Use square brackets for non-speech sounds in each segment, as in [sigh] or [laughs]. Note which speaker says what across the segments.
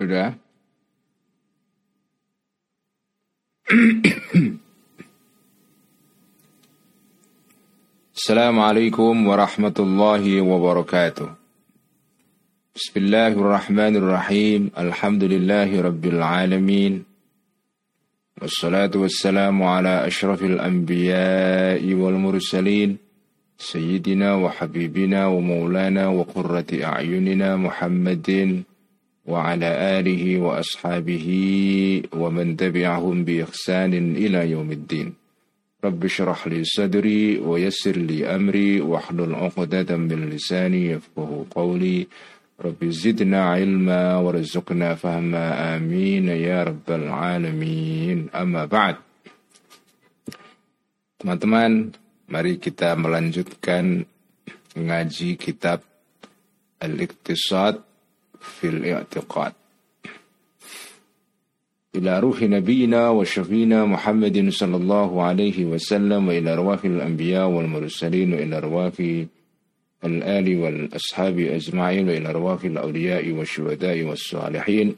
Speaker 1: Да. السلام عليكم ورحمة الله وبركاته بسم الله الرحمن الرحيم الحمد لله رب العالمين والصلاة والسلام على أشرف الأنبياء والمرسلين سيدنا وحبيبنا ومولانا وقرة أعيننا محمد وعلى آله وأصحابه ومن تبعهم بإحسان إلى يوم الدين. رب اشرح لي صدري ويسر لي أمري واحلل عقدة من لساني يفقه قولي. رب زدنا علما ورزقنا فهما. آمين يا رب العالمين. أما بعد. Teman-teman, Mari kita melanjutkan ngaji kitab Al-Iqtisad. Fil I'tiqad. إلى روح نبينا وشفينا محمد صلى الله عليه وسلم وإلى أرواح الأنبياء والمرسلين وإلى أرواح الآل والأصحاب أجمعين وإلى أرواح الأولياء والشهداء والصالحين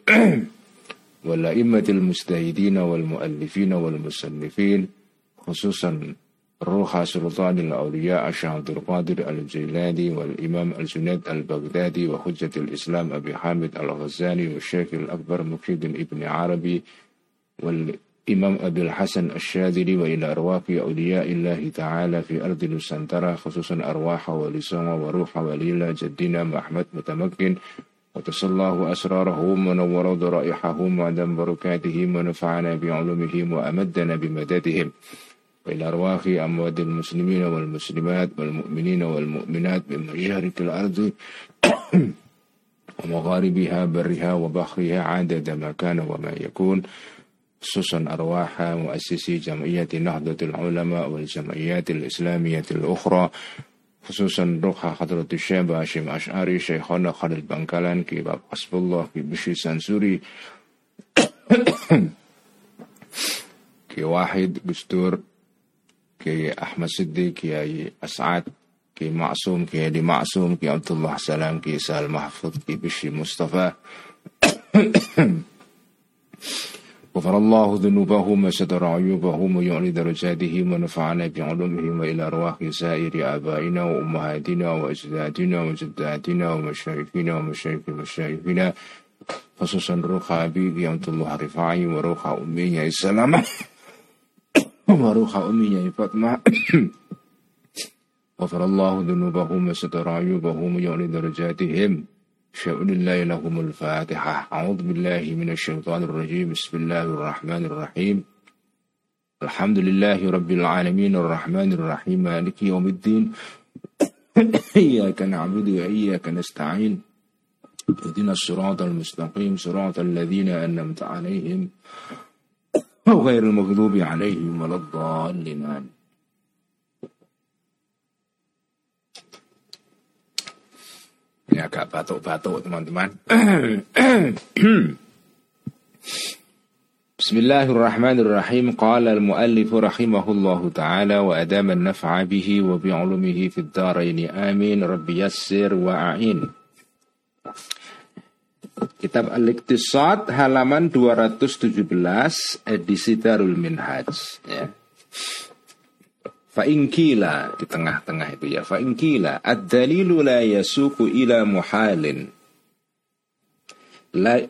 Speaker 1: [clears throat] والأئمة المجتهدين والمؤلفين والمصنفين خصوصا روح سلطان الأولياء الشيخ عبد القادر الجيلاني والإمام الجنيد البغدادي وحجة الإسلام أبي حامد الغزالي والشيخ الأكبر مفيد ابن عربي والإمام أبي الحسن الشاذلي وإلى أرواح أولياء الله تعالى في أرض نسنترة خصوصا أرواح ولسان وروح وليلى جدنا محمد متمكن. وتصلى الله أسرارهم ونور ضرائحهم وعدم بركاتهم ونفعنا بعلومهم وأمدنا بمددهم. وإلى أرواح أموات المسلمين والمسلمات والمؤمنين والمؤمنات من مشارق الأرض [coughs] ومغاربها برها وبحرها عدد ما كان وما يكون خصوصا أرواح مؤسسي جمعية نهضة العلماء والجمعيات الإسلامية الأخرى خصوصا روح حضرة الشيخ هاشم أشعري شيخنا خالد بنكالان كباب حسب الله في بشي سانسوري [coughs] كي واحد دستور Kiai Ahmad Siddiq, Kiai As'ad, Kiai Maksum, Kiai Adi Maksum, Kiai Abdullah Salam, Kiai Sahal Mahfud, Kiai Bishri Mustafa. غفر الله ذنوبهم وستر عيوبهم ويعلي درجاتهم ونفعنا بعلومهم وإلى أرواح سائر آبائنا وأمهاتنا وأجدادنا وجداتنا ومشايخنا ومشايخ مشايخنا خصوصا روح أبي عبد الله الرفاعي وروح أمي السلامة وروح أمي فاطمة. [coughs] غفر الله ذنوبهم وستر عيوبهم ويعلي درجاتهم. شأن الله لهم الفاتحة. أعوذ بالله من الشيطان الرجيم. بسم الله الرحمن الرحيم. الحمد لله رب العالمين الرحمن الرحيم. مالك يوم الدين. [coughs] إياك نعبد وإياك نستعين. اهدنا الصراط المستقيم. صراط الذين أنمت عليهم. أو غير المغضوب عليهم ولا الضالين. آمين Ini agak batuk-batuk teman-teman. بسم الله الرحمن الرحيم. قال المؤلف رحمه الله تعالى وأدام النفع به وبعلمه في الدارين آمين. رب يسر وأعين. Kitab Al-Iqtisad halaman 217 edisi Darul Minhaj ya. Fa'inkila di tengah-tengah itu ya. Fa'inkila ad-dalilu la yasuku ila muhalin. La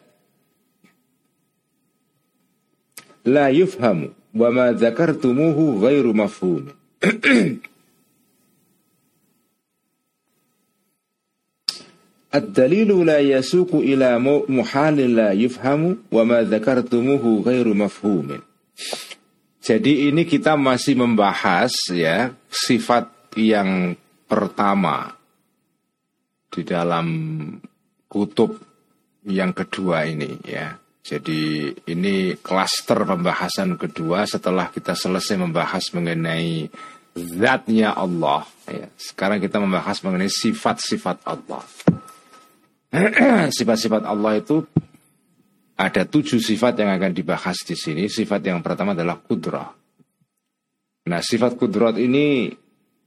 Speaker 1: la yufhamu wa ma dzakartumuhu ghairu mafhum. [clears throat] Ad-dalilu la yasuku ila muhalin la yufhamu wa ma dzakartumuhu. Jadi ini kita masih membahas ya sifat yang pertama di dalam kutub yang kedua ini ya. Jadi ini klaster pembahasan kedua setelah kita selesai membahas mengenai zatnya Allah. Ya. Sekarang kita membahas mengenai sifat-sifat Allah. [clears throat] sifat-sifat Allah itu ada tujuh sifat yang akan dibahas di sini. Sifat yang pertama adalah kudrah. Nah, sifat kudrat ini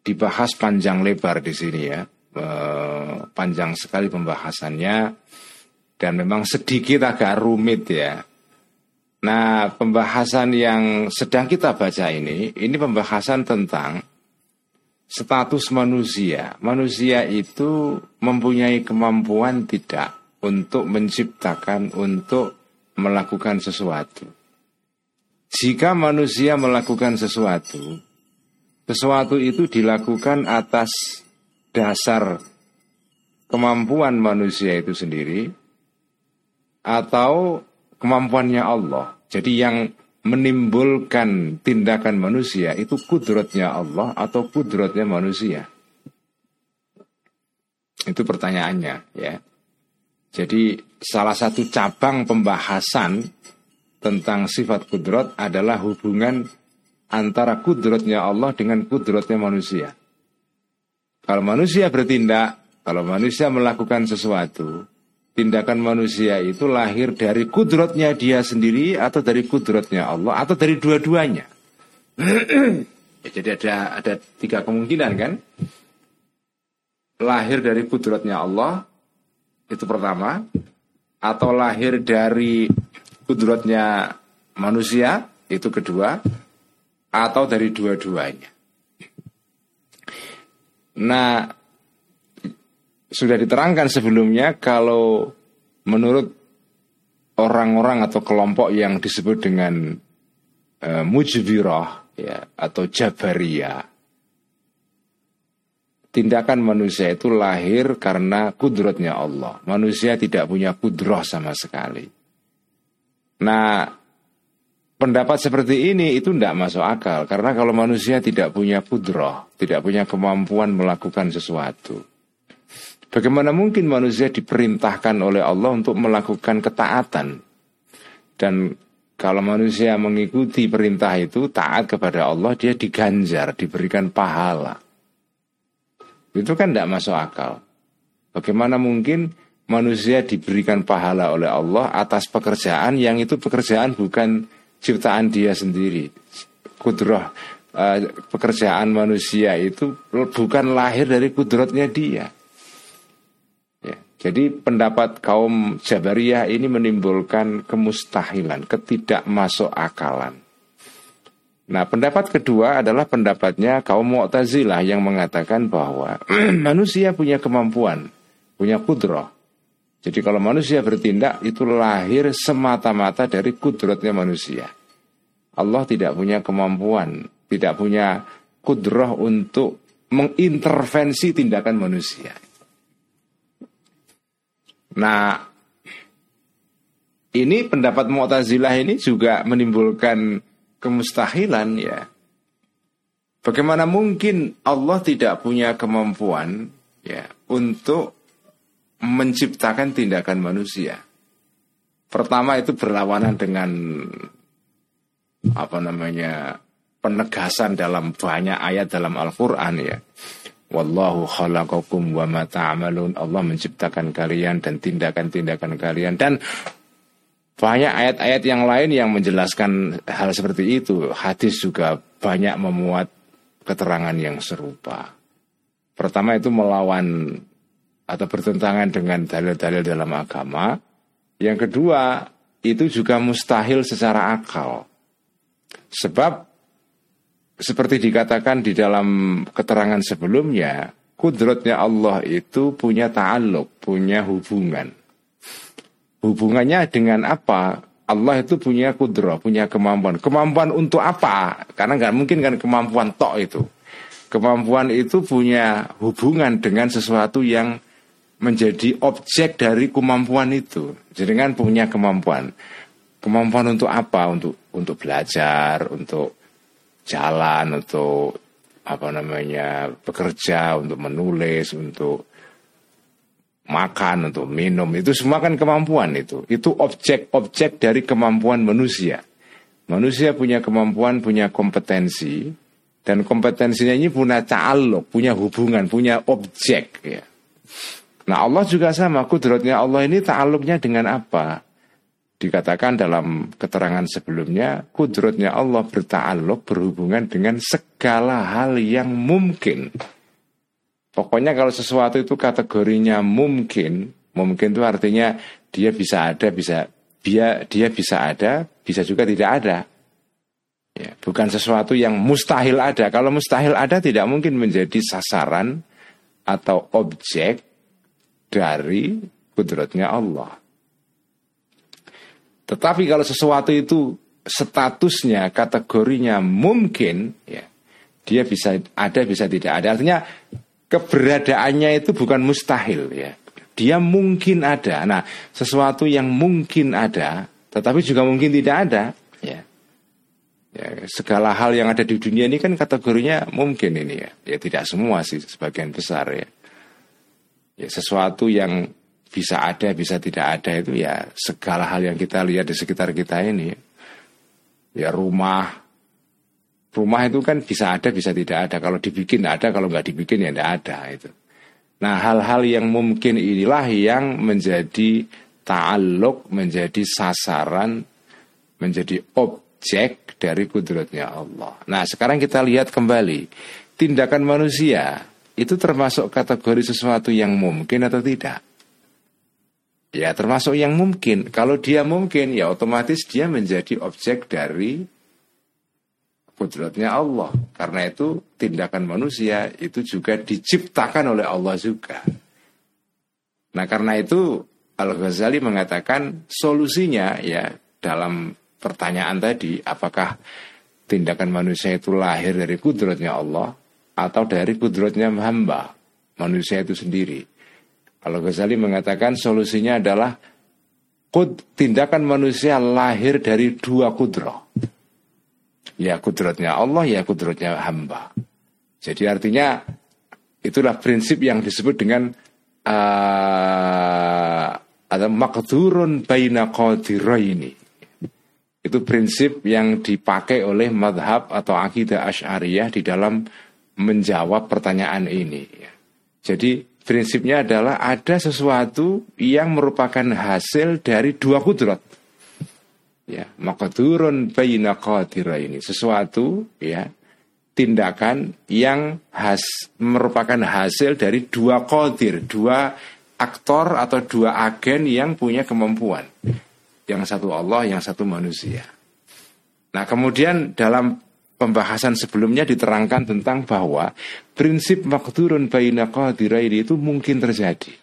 Speaker 1: dibahas panjang lebar di sini ya. E, panjang sekali pembahasannya dan memang sedikit agak rumit ya. Nah, pembahasan yang sedang kita baca ini, ini pembahasan tentang status manusia. Manusia itu mempunyai kemampuan tidak untuk menciptakan, untuk melakukan sesuatu. Jika manusia melakukan sesuatu, sesuatu itu dilakukan atas dasar kemampuan manusia itu sendiri atau kemampuannya Allah. Jadi yang menimbulkan tindakan manusia itu kudratnya Allah atau kudratnya manusia. Itu pertanyaannya ya. Jadi salah satu cabang pembahasan tentang sifat kudrat adalah hubungan antara kudratnya Allah dengan kudratnya manusia. Kalau manusia bertindak, kalau manusia melakukan sesuatu, tindakan manusia itu lahir dari kudrotnya dia sendiri atau dari kudrotnya Allah atau dari dua-duanya. ya, jadi ada ada tiga kemungkinan kan? Lahir dari kudrotnya Allah itu pertama, atau lahir dari kudrotnya manusia itu kedua, atau dari dua-duanya. Nah, sudah diterangkan sebelumnya kalau menurut orang-orang atau kelompok yang disebut dengan e, mujbirah ya atau jabariyah tindakan manusia itu lahir karena kudratnya Allah. Manusia tidak punya kudroh sama sekali. Nah, pendapat seperti ini itu tidak masuk akal. Karena kalau manusia tidak punya kudroh, tidak punya kemampuan melakukan sesuatu. Bagaimana mungkin manusia diperintahkan oleh Allah untuk melakukan ketaatan? Dan kalau manusia mengikuti perintah itu taat kepada Allah, dia diganjar, diberikan pahala. Itu kan tidak masuk akal. Bagaimana mungkin manusia diberikan pahala oleh Allah atas pekerjaan yang itu pekerjaan bukan ciptaan dia sendiri. Kudroh eh, pekerjaan manusia itu bukan lahir dari kudrotnya dia. Jadi pendapat kaum Jabariyah ini menimbulkan kemustahilan, ketidakmasuk akalan. Nah pendapat kedua adalah pendapatnya kaum Mu'tazilah yang mengatakan bahwa [clears throat] manusia punya kemampuan, punya kudroh. Jadi kalau manusia bertindak itu lahir semata-mata dari kudrotnya manusia. Allah tidak punya kemampuan, tidak punya kudroh untuk mengintervensi tindakan manusia. Nah, ini pendapat Mu'tazilah ini juga menimbulkan kemustahilan ya. Bagaimana mungkin Allah tidak punya kemampuan ya untuk menciptakan tindakan manusia? Pertama itu berlawanan dengan apa namanya penegasan dalam banyak ayat dalam Al-Qur'an ya. Wallahu khalaqakum wa ma ta'malun. Allah menciptakan kalian dan tindakan-tindakan kalian dan banyak ayat-ayat yang lain yang menjelaskan hal seperti itu. Hadis juga banyak memuat keterangan yang serupa. Pertama itu melawan atau bertentangan dengan dalil-dalil dalam agama. Yang kedua, itu juga mustahil secara akal. Sebab seperti dikatakan di dalam keterangan sebelumnya, kudratnya Allah itu punya ta'aluk, punya hubungan. Hubungannya dengan apa? Allah itu punya kudro, punya kemampuan. Kemampuan untuk apa? Karena nggak mungkin kan kemampuan tok itu. Kemampuan itu punya hubungan dengan sesuatu yang menjadi objek dari kemampuan itu. Jadi kan punya kemampuan. Kemampuan untuk apa? Untuk untuk belajar, untuk jalan untuk apa namanya bekerja untuk menulis untuk makan untuk minum. Itu semua kan kemampuan itu. Itu objek-objek dari kemampuan manusia. Manusia punya kemampuan punya kompetensi dan kompetensinya ini punya ta'aluk punya hubungan punya objek ya. Nah Allah juga sama kudratnya Allah ini ta'aluknya dengan apa Dikatakan dalam keterangan sebelumnya, kudrotnya Allah berta'aluk berhubungan dengan segala hal yang mungkin. Pokoknya kalau sesuatu itu kategorinya mungkin, mungkin itu artinya dia bisa ada, bisa dia dia bisa ada, bisa juga tidak ada. Ya, bukan sesuatu yang mustahil ada. Kalau mustahil ada tidak mungkin menjadi sasaran atau objek dari kudratnya Allah. Tetapi kalau sesuatu itu statusnya, kategorinya mungkin, ya, dia bisa ada, bisa tidak ada. Artinya keberadaannya itu bukan mustahil, ya. Dia mungkin ada. Nah, sesuatu yang mungkin ada, tetapi juga mungkin tidak ada, ya. Ya, segala hal yang ada di dunia ini kan kategorinya mungkin ini ya. Ya tidak semua sih, sebagian besar ya. Ya sesuatu yang bisa ada, bisa tidak ada itu ya segala hal yang kita lihat di sekitar kita ini. Ya rumah, rumah itu kan bisa ada, bisa tidak ada. Kalau dibikin ada, kalau nggak dibikin ya tidak ada itu. Nah hal-hal yang mungkin inilah yang menjadi ta'aluk, menjadi sasaran, menjadi objek dari kudratnya Allah. Nah sekarang kita lihat kembali tindakan manusia itu termasuk kategori sesuatu yang mungkin atau tidak. Ya termasuk yang mungkin. Kalau dia mungkin ya otomatis dia menjadi objek dari kudratnya Allah. Karena itu tindakan manusia itu juga diciptakan oleh Allah juga. Nah karena itu Al-Ghazali mengatakan solusinya ya dalam pertanyaan tadi apakah tindakan manusia itu lahir dari kudratnya Allah atau dari kudratnya hamba manusia itu sendiri. Kalau Ghazali mengatakan solusinya adalah kud, tindakan manusia lahir dari dua kudroh. Ya kudratnya Allah, ya kudratnya hamba. Jadi artinya itulah prinsip yang disebut dengan uh, makdurun baina ini. Itu prinsip yang dipakai oleh madhab atau akidah asyariyah di dalam menjawab pertanyaan ini. Jadi prinsipnya adalah ada sesuatu yang merupakan hasil dari dua kudrat. Ya, maka turun bayina ini sesuatu ya tindakan yang has, merupakan hasil dari dua kodir, dua aktor atau dua agen yang punya kemampuan. Yang satu Allah, yang satu manusia. Nah kemudian dalam pembahasan sebelumnya diterangkan tentang bahwa prinsip makdurun baina qadiraini itu mungkin terjadi.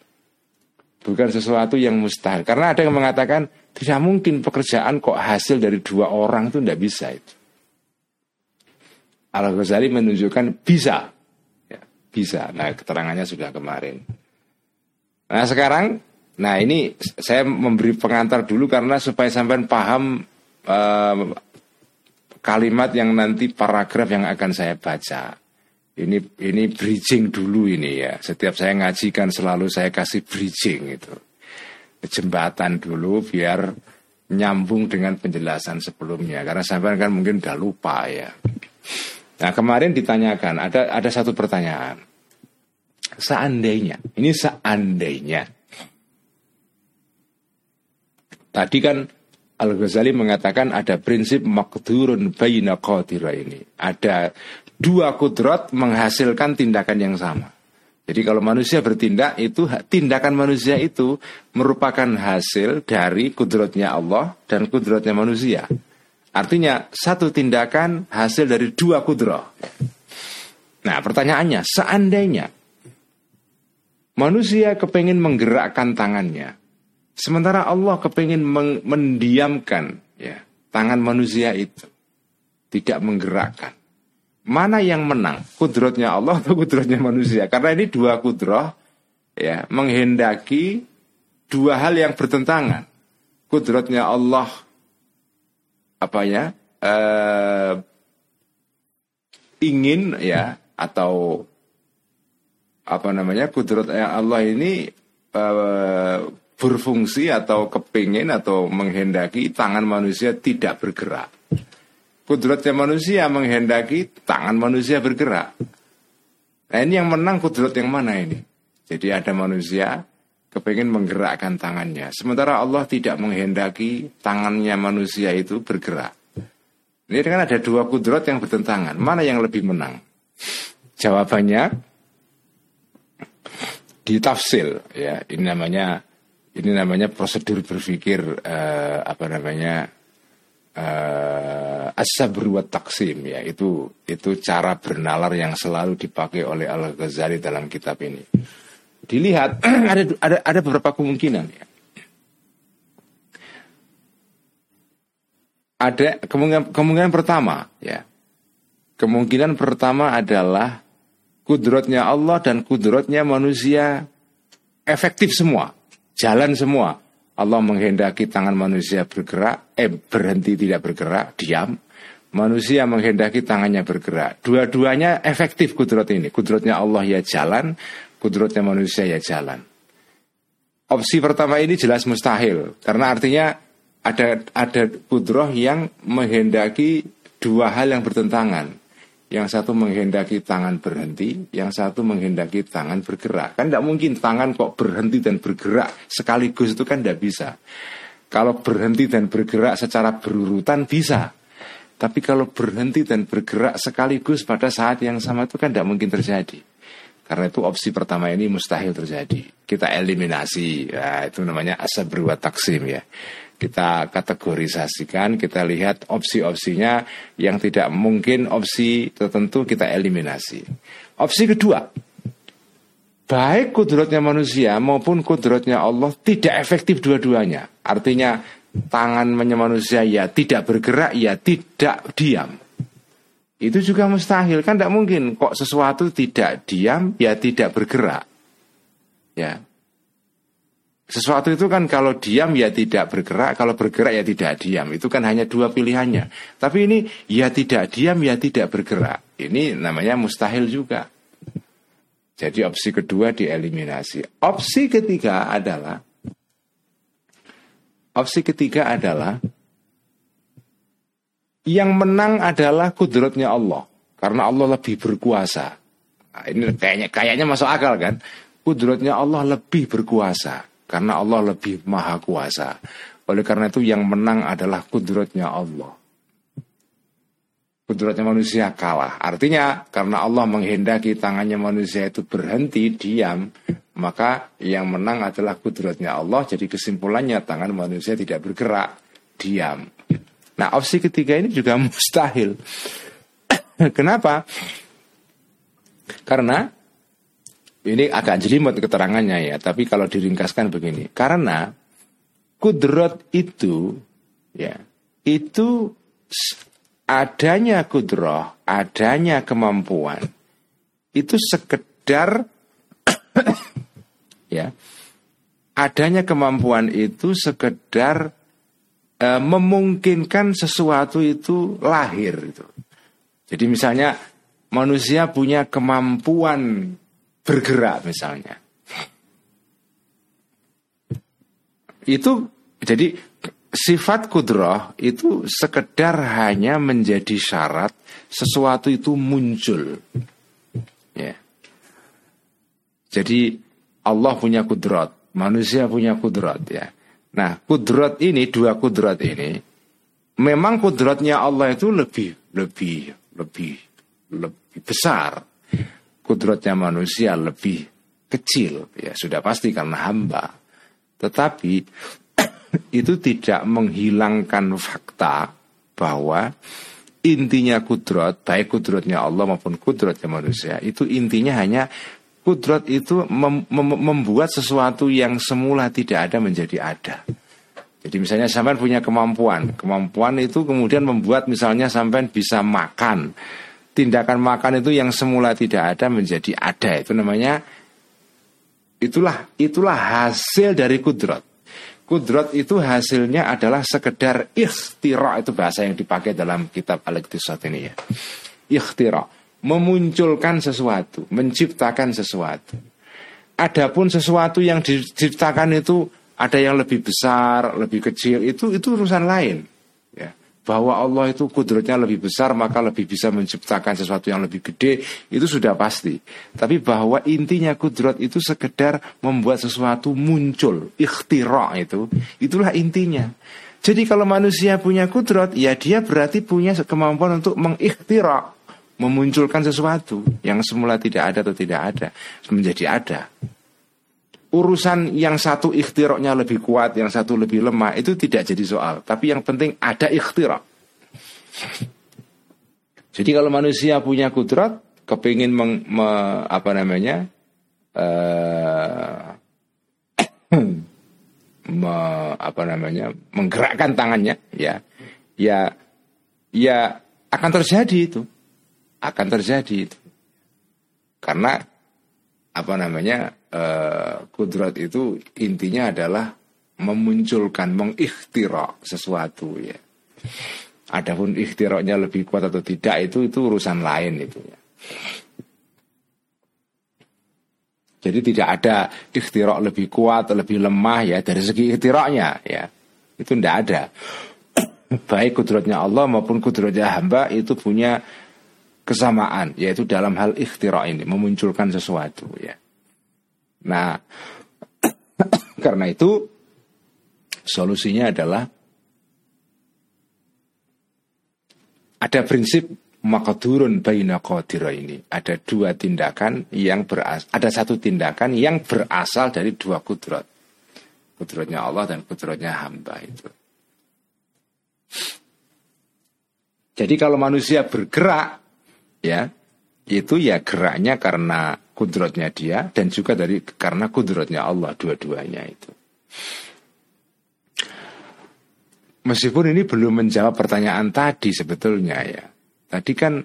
Speaker 1: Bukan sesuatu yang mustahil. Karena ada yang mengatakan tidak mungkin pekerjaan kok hasil dari dua orang itu tidak bisa itu. Al-Ghazali menunjukkan bisa. Ya, bisa. Nah keterangannya sudah kemarin. Nah sekarang, nah ini saya memberi pengantar dulu karena supaya sampai paham uh, kalimat yang nanti paragraf yang akan saya baca. Ini ini bridging dulu ini ya. Setiap saya ngajikan selalu saya kasih bridging itu. Jembatan dulu biar nyambung dengan penjelasan sebelumnya karena sampai kan mungkin udah lupa ya. Nah, kemarin ditanyakan ada ada satu pertanyaan. Seandainya, ini seandainya. Tadi kan Al-Ghazali mengatakan ada prinsip makdurun bayina qadira ini. Ada dua kudrat menghasilkan tindakan yang sama. Jadi kalau manusia bertindak itu tindakan manusia itu merupakan hasil dari kudratnya Allah dan kudratnya manusia. Artinya satu tindakan hasil dari dua kudrat. Nah pertanyaannya seandainya manusia kepengen menggerakkan tangannya Sementara Allah kepingin mendiamkan ya tangan manusia itu tidak menggerakkan. Mana yang menang? Kudrotnya Allah atau kudrotnya manusia? Karena ini dua kudroh ya menghendaki dua hal yang bertentangan. Kudrotnya Allah apa ya eh, ingin ya atau apa namanya kudrotnya Allah ini eh, berfungsi atau kepingin atau menghendaki tangan manusia tidak bergerak. Kudratnya manusia menghendaki tangan manusia bergerak. Nah ini yang menang kudrat yang mana ini? Jadi ada manusia kepingin menggerakkan tangannya. Sementara Allah tidak menghendaki tangannya manusia itu bergerak. Ini kan ada dua kudrat yang bertentangan. Mana yang lebih menang? Jawabannya ditafsil ya. Ini namanya Ini namanya prosedur berpikir uh, apa namanya uh, asabr wa taksim ya itu itu cara bernalar yang selalu dipakai oleh Al Ghazali dalam kitab ini. Dilihat [clears throat] ada ada ada beberapa kemungkinan ya. Ada kemungkinan kemungkinan pertama ya. Kemungkinan pertama adalah kudrotnya Allah dan kudrotnya manusia efektif semua, jalan semua. Allah menghendaki tangan manusia bergerak, eh berhenti tidak bergerak, diam. Manusia menghendaki tangannya bergerak. Dua-duanya efektif kudrot ini. Kudrotnya Allah ya jalan, kudrotnya manusia ya jalan. Opsi pertama ini jelas mustahil karena artinya ada ada kudroh yang menghendaki dua hal yang bertentangan. Yang satu menghendaki tangan berhenti, yang satu menghendaki tangan bergerak. Kan tidak mungkin tangan kok berhenti dan bergerak sekaligus itu kan tidak bisa. Kalau berhenti dan bergerak secara berurutan bisa. Tapi kalau berhenti dan bergerak sekaligus pada saat yang sama itu kan tidak mungkin terjadi. Karena itu opsi pertama ini mustahil terjadi. Kita eliminasi, ya, itu namanya asal berbuat taksim ya kita kategorisasikan, kita lihat opsi-opsinya yang tidak mungkin opsi tertentu kita eliminasi. Opsi kedua, baik kudrotnya manusia maupun kudrotnya Allah tidak efektif dua-duanya. Artinya tangannya manusia ya tidak bergerak, ya tidak diam. Itu juga mustahil, kan tidak mungkin kok sesuatu tidak diam, ya tidak bergerak. Ya, sesuatu itu kan kalau diam ya tidak bergerak, kalau bergerak ya tidak diam. Itu kan hanya dua pilihannya. Tapi ini ya tidak diam ya tidak bergerak. Ini namanya mustahil juga. Jadi opsi kedua dieliminasi. Opsi ketiga adalah opsi ketiga adalah yang menang adalah kudratnya Allah karena Allah lebih berkuasa. Nah, ini kayaknya kayaknya masuk akal kan? Kudratnya Allah lebih berkuasa karena Allah lebih maha kuasa. Oleh karena itu yang menang adalah kudratnya Allah. Kudratnya manusia kalah. Artinya karena Allah menghendaki tangannya manusia itu berhenti, diam, maka yang menang adalah kudratnya Allah. Jadi kesimpulannya tangan manusia tidak bergerak, diam. Nah opsi ketiga ini juga [laughs] mustahil. [coughs] Kenapa? Karena ini agak jelimet keterangannya ya, tapi kalau diringkaskan begini, karena kudrot itu ya, itu adanya kudroh, adanya kemampuan itu sekedar [coughs] ya, adanya kemampuan itu sekedar e, memungkinkan sesuatu itu lahir itu. Jadi misalnya manusia punya kemampuan bergerak misalnya. Itu jadi sifat kudroh itu sekedar hanya menjadi syarat sesuatu itu muncul. Ya. Jadi Allah punya kudrot, manusia punya kudrot ya. Nah kudrot ini dua kudrot ini memang kudrotnya Allah itu lebih lebih lebih lebih besar kudratnya manusia lebih kecil. Ya sudah pasti karena hamba. Tetapi [coughs] itu tidak menghilangkan fakta bahwa intinya kudrat baik kudratnya Allah maupun kudratnya manusia itu intinya hanya kudrat itu mem mem membuat sesuatu yang semula tidak ada menjadi ada. Jadi misalnya sampai punya kemampuan. Kemampuan itu kemudian membuat misalnya sampai bisa makan tindakan makan itu yang semula tidak ada menjadi ada. Itu namanya itulah itulah hasil dari kudrat kudrat itu hasilnya adalah sekedar ikhtira itu bahasa yang dipakai dalam kitab al-iqtisad ini ya. Ikhtira memunculkan sesuatu menciptakan sesuatu. Adapun sesuatu yang diciptakan itu ada yang lebih besar lebih kecil. Itu itu urusan lain bahwa Allah itu kudratnya lebih besar maka lebih bisa menciptakan sesuatu yang lebih gede itu sudah pasti. Tapi bahwa intinya kudrat itu sekedar membuat sesuatu muncul, ikhtira itu, itulah intinya. Jadi kalau manusia punya kudrat, ya dia berarti punya kemampuan untuk mengikhtira, memunculkan sesuatu yang semula tidak ada atau tidak ada menjadi ada. Urusan yang satu ikhtiroknya lebih kuat, yang satu lebih lemah itu tidak jadi soal. Tapi yang penting ada ikhtirok. [laughs] Jadi kalau manusia punya kudrat, kepingin meng, me, apa namanya, uh, [coughs] me, apa namanya, menggerakkan tangannya, ya, ya, ya akan terjadi itu, akan terjadi itu, karena apa namanya, uh, kudrat itu intinya adalah memunculkan, mengikhtirok sesuatu, ya. Adapun ikhtiroknya lebih kuat atau tidak itu itu urusan lain itu ya. Jadi tidak ada ikhtirok lebih kuat, lebih lemah ya dari segi ikhtiroknya ya. Itu tidak ada. [coughs] Baik kudratnya Allah maupun kudratnya hamba itu punya kesamaan yaitu dalam hal ikhtirok ini memunculkan sesuatu ya. Nah, [coughs] karena itu solusinya adalah ada prinsip makadurun baina ini. Ada dua tindakan yang beras ada satu tindakan yang berasal dari dua kudrat. Kudratnya Allah dan kudratnya hamba itu. Jadi kalau manusia bergerak ya, itu ya geraknya karena kudratnya dia dan juga dari karena kudratnya Allah dua-duanya itu. Meskipun ini belum menjawab pertanyaan tadi sebetulnya ya. Tadi kan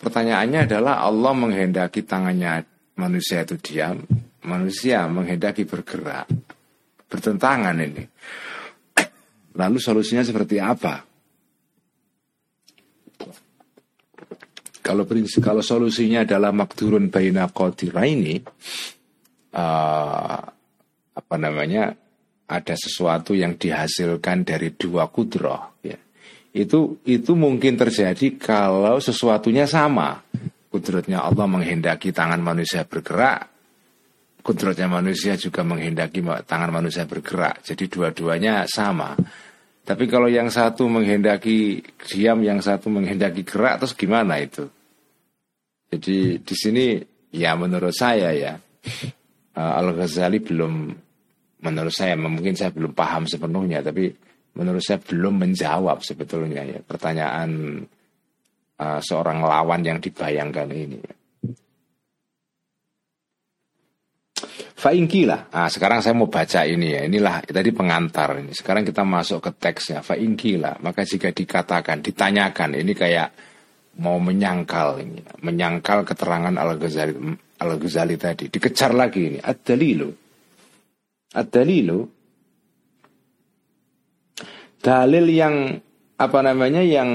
Speaker 1: pertanyaannya adalah Allah menghendaki tangannya manusia itu diam, manusia menghendaki bergerak. Bertentangan ini. Lalu solusinya seperti apa? Kalau prinsip, kalau solusinya adalah makdurun baina ini, uh, apa namanya ada sesuatu yang dihasilkan dari dua kudroh ya. itu itu mungkin terjadi kalau sesuatunya sama. Kudratnya Allah menghendaki tangan manusia bergerak kudratnya manusia juga menghendaki tangan manusia bergerak. Jadi dua-duanya sama. Tapi kalau yang satu menghendaki diam yang satu menghendaki gerak terus gimana itu jadi di sini ya menurut saya ya eh, Al Ghazali belum menurut saya mungkin saya belum paham sepenuhnya tapi menurut saya belum menjawab sebetulnya ya pertanyaan uh, seorang lawan yang dibayangkan ini. Fa'ingkila. Nah, sekarang saya mau baca ini ya. Inilah tadi pengantar ini. Sekarang kita masuk ke teksnya. Fa'ingkila. Maka jika dikatakan, ditanyakan, ini kayak mau menyangkal menyangkal keterangan Al-Ghazali Al-Ghazali tadi. Dikejar lagi ini. Ad-dalilu ad-dalilu dalil yang apa namanya yang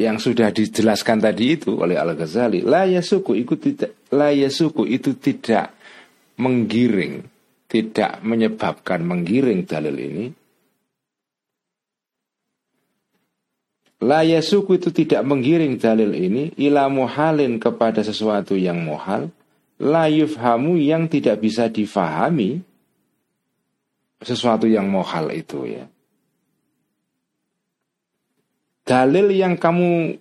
Speaker 1: yang sudah dijelaskan tadi itu oleh Al-Ghazali la yasuku itu tidak la yasuku itu tidak menggiring tidak menyebabkan menggiring dalil ini La yasuku itu tidak menggiring dalil ini ila muhalin kepada sesuatu yang muhal la yufhamu yang tidak bisa difahami sesuatu yang mohal itu ya. Dalil yang kamu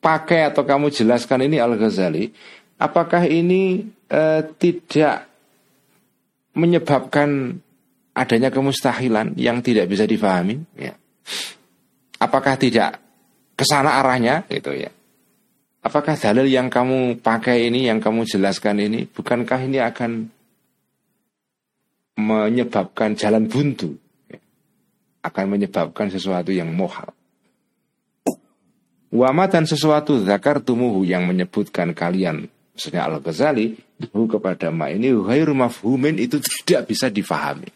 Speaker 1: pakai atau kamu jelaskan ini Al-Ghazali, apakah ini eh, tidak menyebabkan adanya kemustahilan yang tidak bisa difahami? Ya. Apakah tidak ke sana arahnya gitu ya? Apakah dalil yang kamu pakai ini, yang kamu jelaskan ini, bukankah ini akan menyebabkan jalan buntu akan menyebabkan sesuatu yang mohal. Wama dan sesuatu zakar tumuhu yang menyebutkan kalian maksudnya Al Ghazali kepada ma ini mafhumin itu tidak bisa difahami.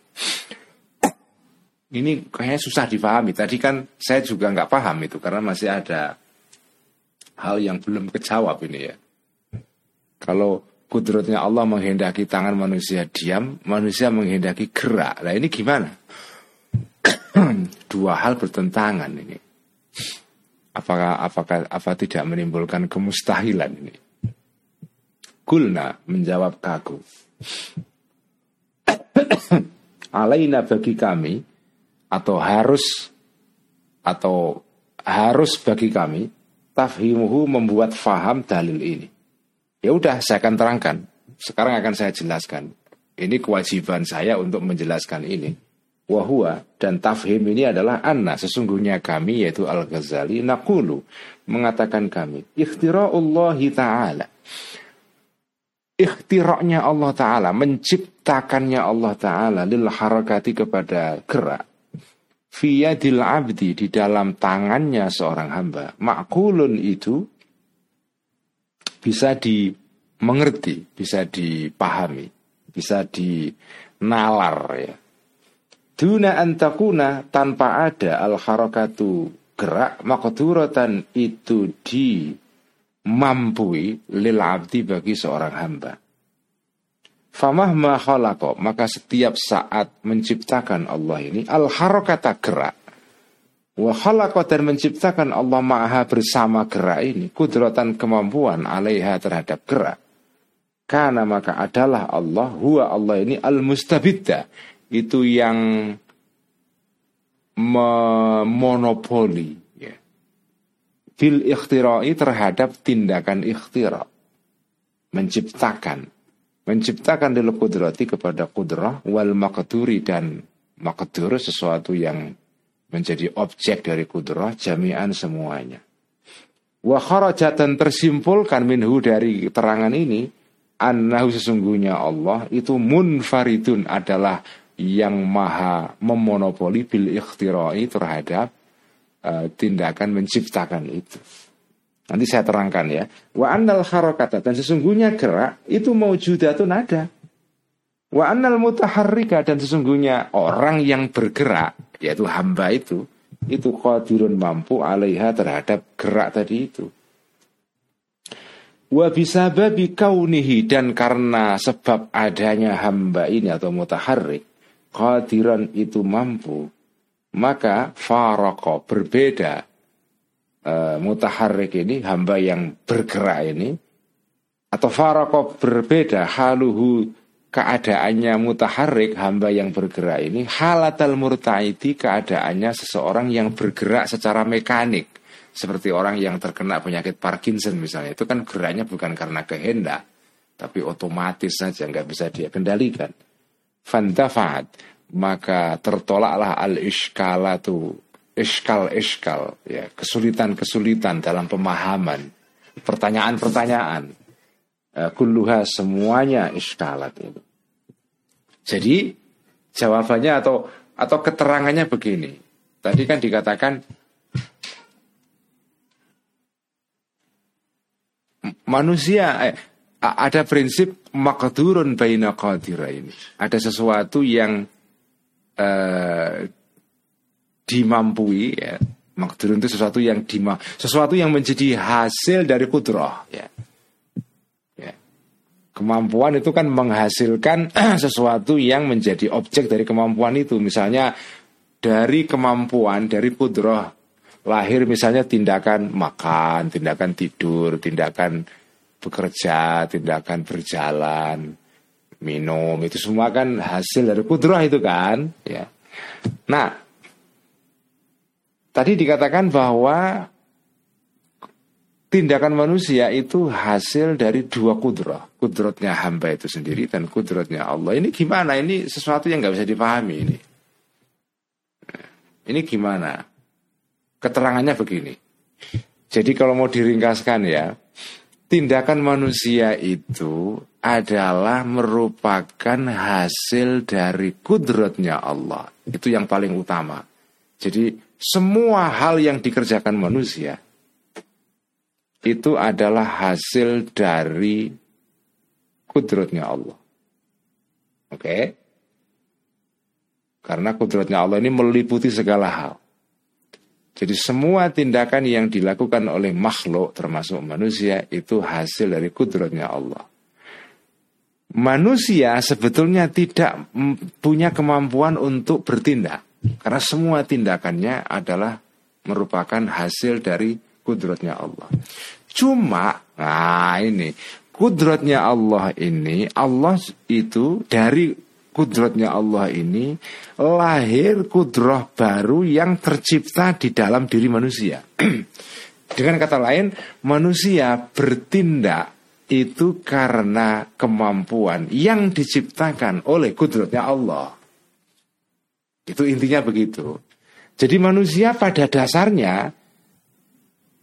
Speaker 1: Ini kayaknya susah difahami. Tadi kan saya juga nggak paham itu karena masih ada hal yang belum kejawab ini ya. Kalau kudratnya Allah menghendaki tangan manusia diam, manusia menghendaki gerak. Nah ini gimana? Dua hal bertentangan ini. Apakah apakah apa tidak menimbulkan kemustahilan ini? Gulna menjawab kaku. [coughs] Alaina bagi kami atau harus atau harus bagi kami tafhimuhu membuat faham dalil ini. Ya udah, saya akan terangkan. sekarang akan saya jelaskan. Ini kewajiban saya untuk menjelaskan ini. Wahua dan tafhim ini adalah anna sesungguhnya kami yaitu Al-Ghazali nakulu mengatakan kami ikhtira'ullahi ta'ala ikhtira'nya Allah Ta'ala menciptakannya Allah Ta'ala lil harakati kepada gerak fiyadil abdi di dalam tangannya seorang hamba makulun itu bisa dimengerti bisa dipahami bisa dinalar ya Duna antakuna tanpa ada al harakatu gerak makduratan itu di mampui lil abdi bagi seorang hamba. Famahma khalaqo maka setiap saat menciptakan Allah ini al harakata gerak wa dan menciptakan Allah ma'aha bersama gerak ini kudratan kemampuan alaiha terhadap gerak. Karena maka adalah Allah huwa Allah ini al mustabidda itu yang memonopoli ya. Bil ikhtirai terhadap tindakan ikhtira menciptakan menciptakan dil kudrati kepada kudrah wal makduri dan makdur sesuatu yang menjadi objek dari kudrah jami'an semuanya wa kharajatan tersimpulkan minhu dari terangan ini annahu sesungguhnya Allah itu munfaridun adalah yang maha memonopoli bil ikhtirai terhadap uh, tindakan menciptakan itu. Nanti saya terangkan ya. Wa annal harakata dan sesungguhnya gerak itu maujudatun ada. Wa annal mutaharrika dan sesungguhnya orang yang bergerak yaitu hamba itu itu qadirun mampu alaiha terhadap gerak tadi itu. Wa bisababi kaunihi dan karena sebab adanya hamba ini atau mutaharrik qadiran itu mampu maka faroko berbeda e, mutaharrik ini hamba yang bergerak ini atau faroko berbeda haluhu keadaannya mutaharrik hamba yang bergerak ini halatal murtaidi keadaannya seseorang yang bergerak secara mekanik. Seperti orang yang terkena penyakit Parkinson misalnya. Itu kan geraknya bukan karena kehendak tapi otomatis saja nggak bisa dia kendalikan. Fantafat maka tertolaklah al iskalatu iskal ya kesulitan kesulitan dalam pemahaman pertanyaan pertanyaan uh, kulluha semuanya iskalat itu. Jadi jawabannya atau atau keterangannya begini. Tadi kan dikatakan manusia eh, ada prinsip makdurun baina ini. Ada sesuatu yang uh, dimampui ya. Makdurun itu sesuatu yang dima, sesuatu yang menjadi hasil dari kudroh ya. ya. Kemampuan itu kan menghasilkan [clears throat] sesuatu yang menjadi objek dari kemampuan itu. Misalnya dari kemampuan dari kudroh lahir misalnya tindakan makan, tindakan tidur, tindakan bekerja, tindakan berjalan, minum itu semua kan hasil dari kudrah itu kan, ya. Nah, tadi dikatakan bahwa tindakan manusia itu hasil dari dua kudrah, kudratnya hamba itu sendiri dan kudratnya Allah. Ini gimana? Ini sesuatu yang nggak bisa dipahami ini. Ini gimana? Keterangannya begini. Jadi kalau mau diringkaskan ya, tindakan manusia itu adalah merupakan hasil dari kudratnya Allah. Itu yang paling utama. Jadi semua hal yang dikerjakan manusia itu adalah hasil dari kudratnya Allah. Oke? Karena kudratnya Allah ini meliputi segala hal. Jadi semua tindakan yang dilakukan oleh makhluk termasuk manusia itu hasil dari kudratnya Allah. Manusia sebetulnya tidak punya kemampuan untuk bertindak karena semua tindakannya adalah merupakan hasil dari kudratnya Allah. Cuma, nah ini kudratnya Allah ini Allah itu dari kudratnya Allah ini lahir kudrah baru yang tercipta di dalam diri manusia. [clears throat] Dengan kata lain, manusia bertindak itu karena kemampuan yang diciptakan oleh kudratnya Allah. Itu intinya begitu. Jadi manusia pada dasarnya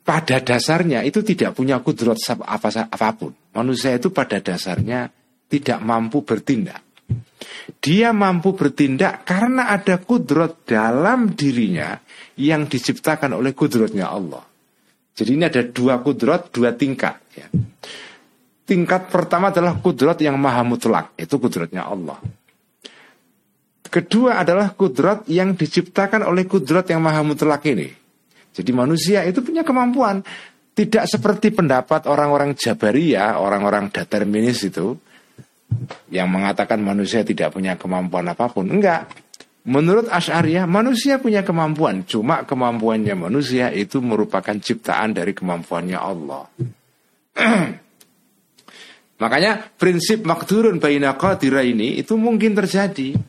Speaker 1: pada dasarnya itu tidak punya kudrat apa apa pun. Manusia itu pada dasarnya tidak mampu bertindak. Dia mampu bertindak karena ada kudrat dalam dirinya yang diciptakan oleh kudratnya Allah. Jadi ini ada dua kudrat, dua tingkat. Ya. Tingkat pertama adalah kudrat yang maha mutlak, itu kudratnya Allah. Kedua adalah kudrat yang diciptakan oleh kudrat yang maha mutlak ini. Jadi manusia itu punya kemampuan. Tidak seperti pendapat orang-orang Jabariyah, orang-orang determinis itu yang mengatakan manusia tidak punya kemampuan apa pun. Enggak. Menurut Asy'ariyah manusia punya kemampuan, cuma kemampuannya manusia itu merupakan ciptaan dari kemampuannya Allah. [clears throat] Makanya prinsip makdurun baina qadira ini itu mungkin terjadi.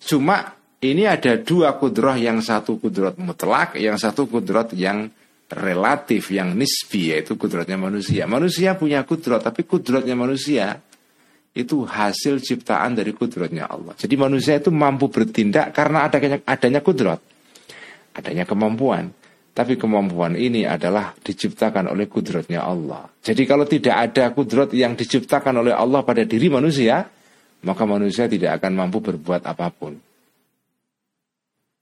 Speaker 1: Cuma ini ada dua kudroh yang satu kudrot mutlak, yang satu kudrot yang relatif, yang nisbi, yaitu kudrotnya manusia. Manusia punya kudrot, tapi kudrotnya manusia itu hasil ciptaan dari kudrotnya Allah. Jadi manusia itu mampu bertindak karena adanya, adanya kudrot, adanya kemampuan. Tapi kemampuan ini adalah diciptakan oleh kudrotnya Allah. Jadi kalau tidak ada kudrot yang diciptakan oleh Allah pada diri manusia, maka manusia tidak akan mampu berbuat apa pun.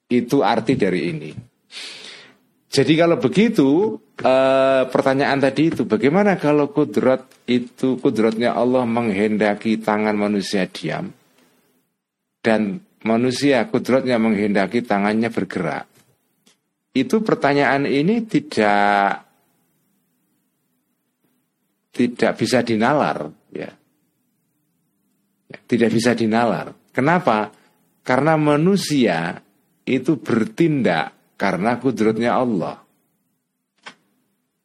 Speaker 1: Itu arti dari ini. Jadi kalau begitu eh, pertanyaan tadi itu bagaimana kalau kudrat itu kudratnya Allah menghendaki tangan manusia diam dan manusia kudratnya menghendaki tangannya bergerak. Itu pertanyaan ini tidak tidak bisa dinalar. Tidak bisa dinalar. Kenapa? Karena manusia itu bertindak karena kudratnya Allah.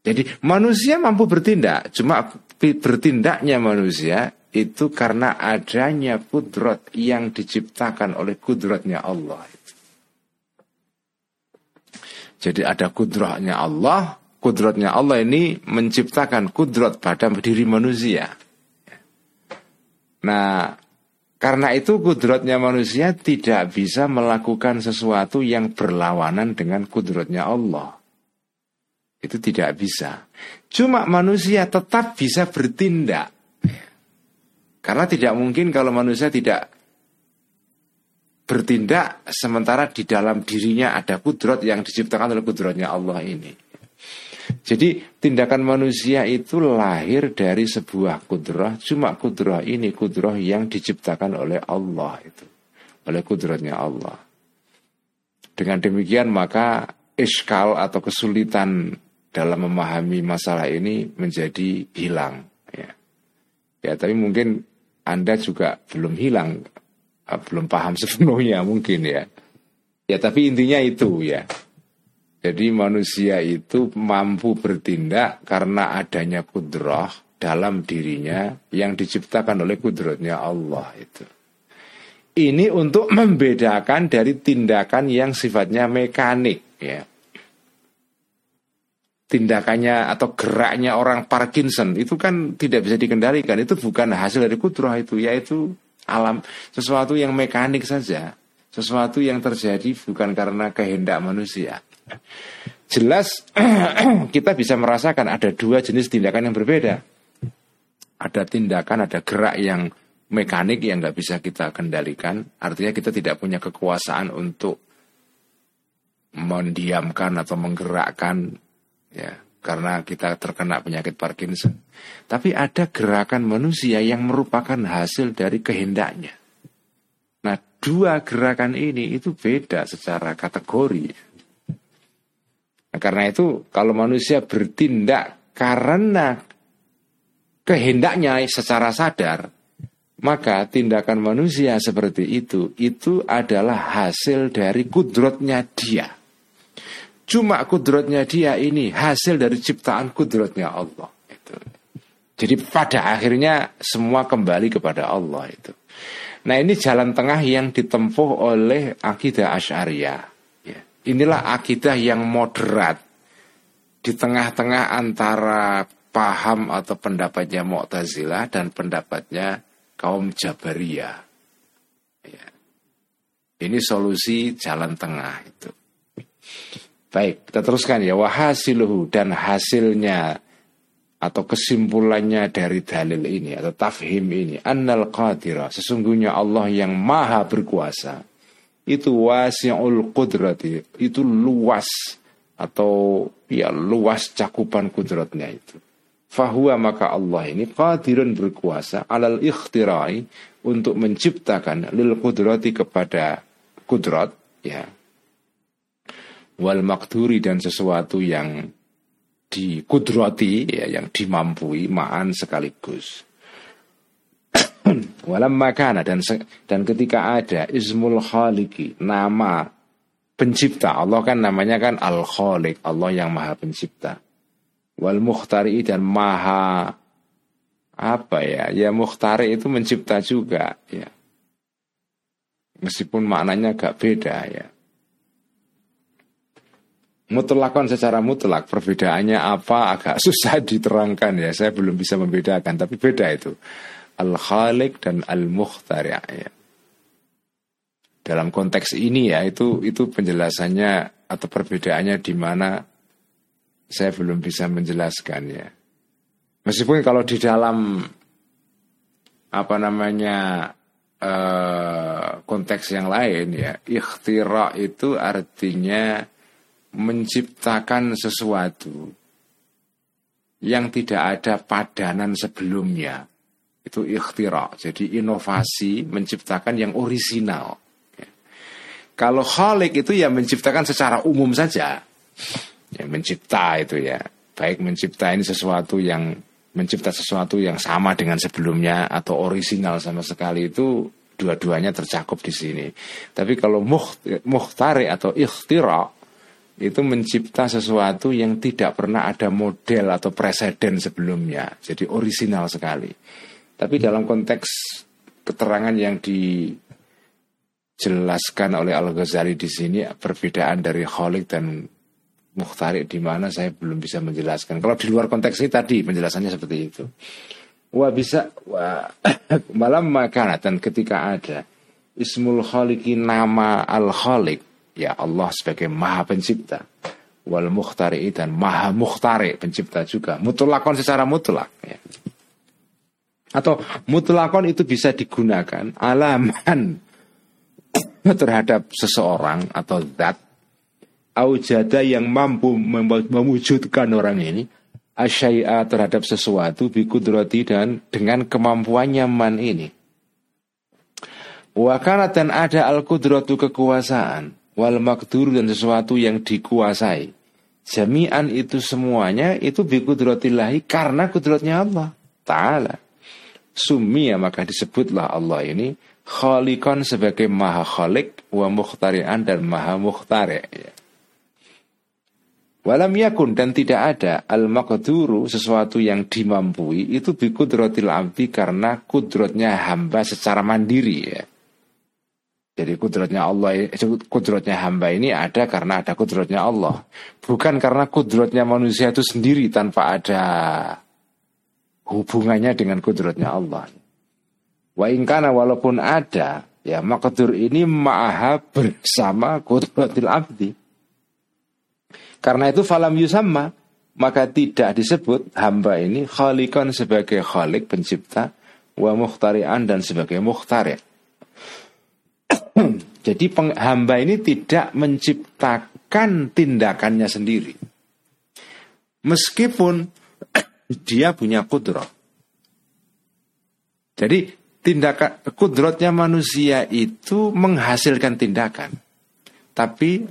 Speaker 1: Jadi manusia mampu bertindak, cuma bertindaknya manusia itu karena adanya kudrat yang diciptakan oleh kudratnya Allah. Jadi ada kudratnya Allah, kudratnya Allah ini menciptakan kudrat pada diri manusia. Nah, karena itu kudratnya manusia tidak bisa melakukan sesuatu yang berlawanan dengan kudratnya Allah. Itu tidak bisa. Cuma manusia tetap bisa bertindak. Karena tidak mungkin kalau manusia tidak bertindak sementara di dalam dirinya ada kudrat yang diciptakan oleh kudratnya Allah ini. Jadi tindakan manusia itu lahir dari sebuah kudrah. Cuma kudrah ini kudrah yang diciptakan oleh Allah itu. Oleh kudratnya Allah. Dengan demikian maka iskal atau kesulitan dalam memahami masalah ini menjadi hilang ya. ya tapi mungkin Anda juga belum hilang Belum paham [laughs] sepenuhnya mungkin ya. Ya tapi intinya itu ya jadi manusia itu mampu bertindak karena adanya kudrah dalam dirinya yang diciptakan oleh kudratnya Allah itu. Ini untuk membedakan dari tindakan yang sifatnya mekanik ya. Tindakannya atau geraknya orang Parkinson itu kan tidak bisa dikendalikan. Itu bukan hasil dari kudrah itu, yaitu alam sesuatu yang mekanik saja. Sesuatu yang terjadi bukan karena kehendak manusia. Jelas [clears throat] kita bisa merasakan ada dua jenis tindakan yang berbeda. Ada tindakan, ada gerak yang mekanik yang nggak bisa kita kendalikan. Artinya kita tidak punya kekuasaan untuk mendiamkan atau menggerakkan ya karena kita terkena penyakit Parkinson. Tapi ada gerakan manusia yang merupakan hasil dari kehendaknya. Nah, dua gerakan ini itu beda secara kategori. Nah, karena itu kalau manusia bertindak karena kehendaknya secara sadar, maka tindakan manusia seperti itu itu adalah hasil dari kudrotnya dia. Cuma kudrotnya dia ini hasil dari ciptaan kudrotnya Allah. Itu. Jadi pada akhirnya semua kembali kepada Allah itu. Nah ini jalan tengah yang ditempuh oleh akidah Asy'ariyah. Inilah akidah yang moderat di tengah-tengah antara paham atau pendapatnya Mu'tazilah dan pendapatnya kaum Jabariyah. Ya. Ini solusi jalan tengah itu. Baik, kita teruskan ya. Wahasiluhu dan hasilnya atau kesimpulannya dari dalil ini atau tafhim ini annal qadira sesungguhnya Allah yang maha berkuasa itu wasi'ul qudrati. Itu luas. Atau ya luas cakupan kudratnya itu. Fahuwa maka Allah ini qadirun berkuasa alal ikhtirai untuk menciptakan lil kudrati kepada kudrat ya. Wal makduri dan sesuatu yang dikudrati ya yang dimampui ma'an sekaligus. [clears throat] Walam makana dan dan ketika ada ismul khaliki nama pencipta. Allah kan namanya kan al khalik Allah yang maha pencipta. Wal mukhtari dan maha apa ya ya mukhtari itu mencipta juga ya. Meskipun maknanya agak beda ya. Mutlakon secara mutlak perbedaannya apa agak [laughs] susah diterangkan ya. Saya belum bisa membedakan tapi beda itu al khalik dan al mukhtari ya. dalam konteks ini ya itu itu penjelasannya atau perbedaannya di mana saya belum bisa menjelaskan ya meskipun kalau di dalam apa namanya eh, konteks yang lain ya ikhtira itu artinya menciptakan sesuatu yang tidak ada padanan sebelumnya. Itu ikhtira, jadi inovasi menciptakan yang orisinal. Kalau khalik itu ya menciptakan secara umum saja. Ya, mencipta itu ya. Baik mencipta ini sesuatu yang mencipta sesuatu yang sama dengan sebelumnya atau orisinal sama sekali itu dua-duanya tercakup di sini. Tapi kalau muhtari atau ikhtira itu mencipta sesuatu yang tidak pernah ada model atau presiden sebelumnya. Jadi orisinal sekali. Tapi dalam konteks keterangan yang dijelaskan oleh Al-Ghazali di sini perbedaan dari Khalid dan Mukhtarik di mana saya belum bisa menjelaskan. Kalau di luar konteks ini tadi penjelasannya seperti itu. Wah bisa wah, [coughs] malam makanan dan ketika ada Ismul Khaliki nama Al Khalik ya Allah sebagai maha pencipta wal mukhtari dan maha mukhtari pencipta juga mutlakon secara mutlak ya. Atau mutlakon itu bisa digunakan alaman terhadap seseorang atau zat aujada yang mampu mewujudkan orang ini asyai'a terhadap sesuatu bikudrati dan dengan kemampuannya man ini Wakana dan ada al-kudratu kekuasaan wal makdur dan sesuatu yang dikuasai. Jami'an itu semuanya itu bikudratillahi karena kudratnya Allah Ta'ala. Sumia maka disebutlah Allah ini khalikon sebagai maha khalik wa mukhtari'an dan maha mukhtari' ya. Walam yakun dan tidak ada al makduru sesuatu yang dimampui itu bikudratil abdi karena kudratnya hamba secara mandiri ya. Jadi kudratnya Allah, kudratnya hamba ini ada karena ada kudratnya Allah. Bukan karena kudratnya manusia itu sendiri tanpa ada hubungannya dengan kudratnya Allah. Wa ingkana walaupun ada, ya makadur ini maha bersama kudratil abdi. Karena itu falam yusamma, maka tidak disebut hamba ini khalikon sebagai khalik pencipta, wa mukhtari'an dan sebagai mukhtari' [clears throat] Jadi hamba ini tidak menciptakan tindakannya sendiri. Meskipun dia punya kudrat. Jadi tindakan kudratnya manusia itu menghasilkan tindakan. Tapi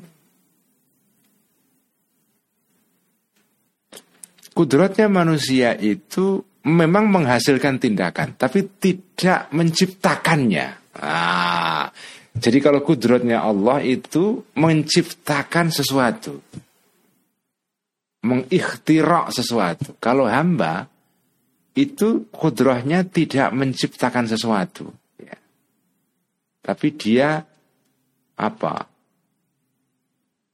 Speaker 1: kudratnya manusia itu memang menghasilkan tindakan, tapi tidak menciptakannya. Ah, jadi kalau kudratnya Allah itu menciptakan sesuatu. Mengikhtirak sesuatu. Kalau hamba itu kudrahnya tidak menciptakan sesuatu. Ya. Tapi dia apa?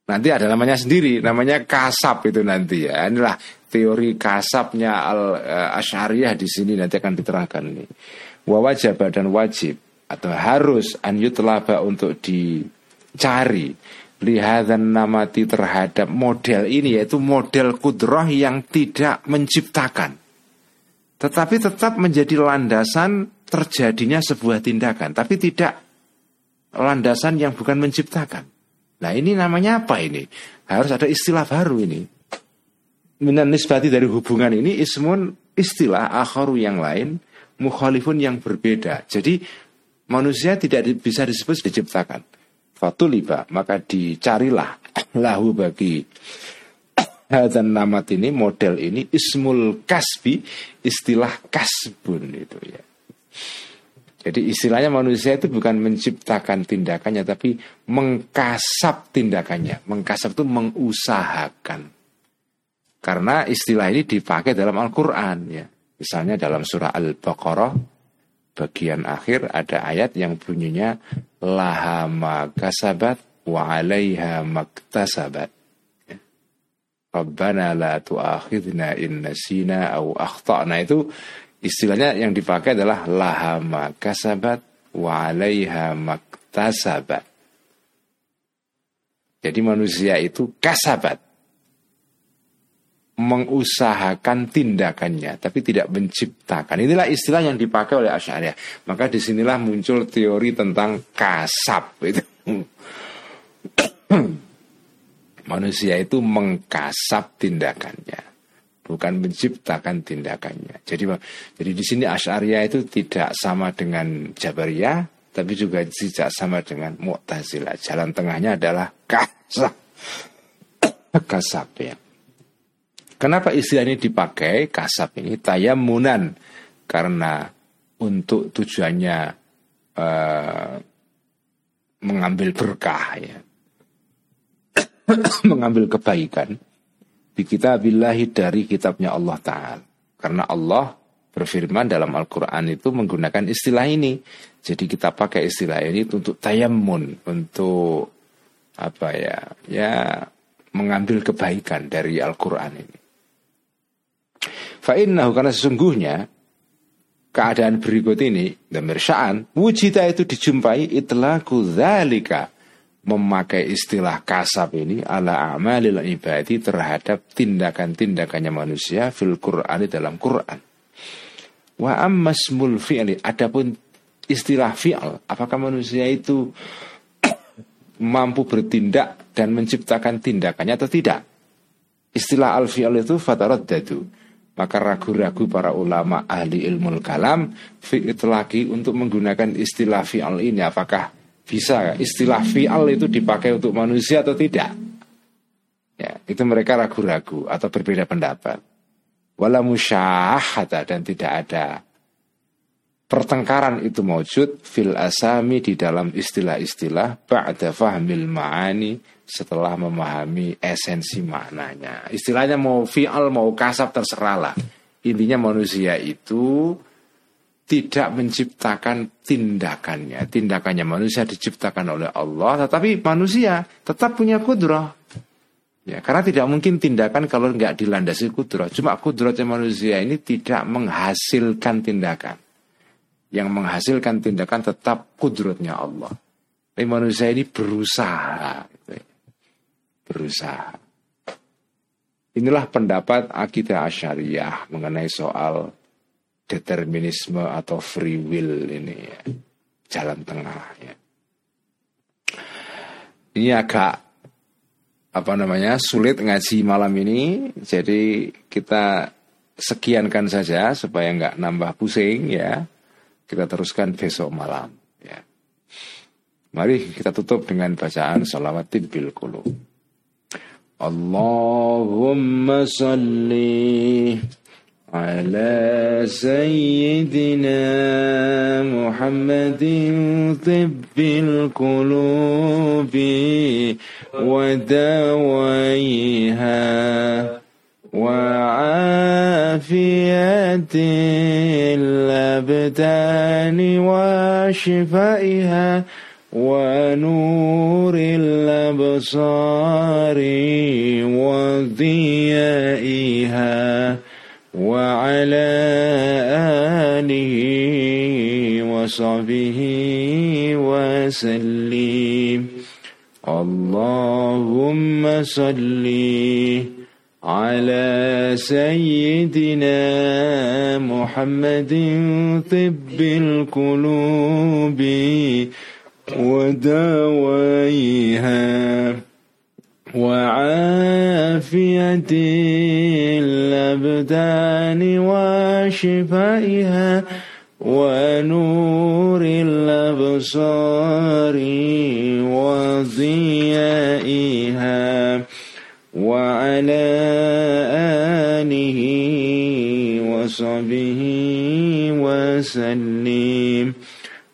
Speaker 1: Nanti ada namanya sendiri, namanya kasab itu nanti ya. Inilah teori kasabnya al uh, asyariyah di sini nanti akan diterangkan ini. Wawajib dan wajib atau harus an untuk dicari lihadan namati terhadap model ini yaitu model kudroh yang tidak menciptakan. Tetapi tetap menjadi landasan terjadinya sebuah tindakan tapi tidak landasan yang bukan menciptakan. Nah ini namanya apa ini? Harus ada istilah baru ini. Minan nisbati dari hubungan ini ismun istilah akharu yang lain mukhalifun yang berbeda. Jadi manusia tidak bisa disebut diciptakan. Fatuliba maka dicarilah lahu bagi dan namat ini model ini ismul kasbi istilah kasbun itu ya. Jadi istilahnya manusia itu bukan menciptakan tindakannya tapi mengkasap tindakannya. Mengkasap itu mengusahakan. Karena istilah ini dipakai dalam Al-Qur'an ya. Misalnya dalam surah Al-Baqarah bagian akhir ada ayat yang bunyinya laha makasabat wa 'alaiha maktasabat. Rabbana la tu'akhidna in nasina au akhtana itu istilahnya yang dipakai adalah laha makasabat wa 'alaiha maktasabat. Jadi manusia itu kasabat mengusahakan tindakannya tapi tidak menciptakan. Inilah istilah yang dipakai oleh Asy'ariyah. Maka di sinilah muncul teori tentang kasab itu. [coughs] Manusia itu mengkasap tindakannya, bukan menciptakan tindakannya. Jadi jadi di sini Asy'ariyah itu tidak sama dengan Jabariyah, tapi juga tidak sama dengan Mu'tazilah. Jalan tengahnya adalah kasab. [coughs] kasab ya. Kenapa istilah ini dipakai kasab ini tayamunan karena untuk tujuannya uh, mengambil berkah ya. [coughs] mengambil kebaikan di kitabillahi dari kitabnya Allah taala. Karena Allah berfirman dalam Al-Qur'an itu menggunakan istilah ini. Jadi kita pakai istilah ini untuk tayamun, untuk apa ya? Ya mengambil kebaikan dari Al-Qur'an ini. Fa'innahu karena sesungguhnya keadaan berikut ini damir sya'an wujita itu dijumpai itlaku dzalika memakai istilah kasab ini ala amalil ibadi terhadap tindakan-tindakannya manusia fil Qur'ani dalam Quran. Wa ammasmul fi'li adapun istilah fi'al apakah manusia itu [coughs] mampu bertindak dan menciptakan tindakannya atau tidak? Istilah al-fi'al itu dadu maka ragu-ragu para ulama ahli ilmu kalam lagi untuk menggunakan istilah fi'al ini. Apakah bisa istilah fi'al itu dipakai untuk manusia atau tidak? Ya itu mereka ragu-ragu atau berbeda pendapat. Wala musyahata dan tidak ada pertengkaran itu maujud fil asami di dalam istilah-istilah ba'da fahmil ma'ani setelah memahami esensi maknanya. Istilahnya mau fi'al mau kasab terserahlah. Intinya manusia itu tidak menciptakan tindakannya. Tindakannya manusia diciptakan oleh Allah, tetapi manusia tetap punya kudrah. Ya, karena tidak mungkin tindakan kalau nggak dilandasi kudrah. Cuma kudratnya manusia ini tidak menghasilkan tindakan yang menghasilkan tindakan tetap kudrotnya Allah. Tapi manusia ini berusaha. Berusaha. Inilah pendapat akidah asyariah mengenai soal determinisme atau free will ini ya. Jalan tengah ya. Ini agak apa namanya sulit ngaji malam ini, jadi kita sekiankan saja supaya nggak nambah pusing ya. Kita teruskan besok malam. Ya. Mari kita tutup dengan bacaan salawatin bil qulub. Allahumma salli على سيدنا محمد طب القلوب ودويها وعافية الأبدان وشفائها ونور الأبصار وضيائها وعلى آله وصحبه وسلم. اللهم صلِّ على سيدنا محمد طب القلوب. ودوايها وعافية الأبدان وشفائها ونور الأبصار وضيائها وعلى آله وصحبه وسلم.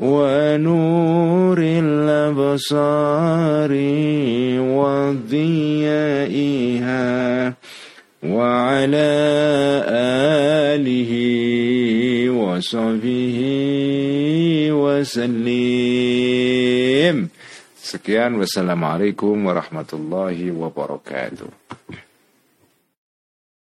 Speaker 1: ونور الأبصار وضيائها وعلى آله وصحبه وسلم. سكيان والسلام عليكم ورحمة الله وبركاته.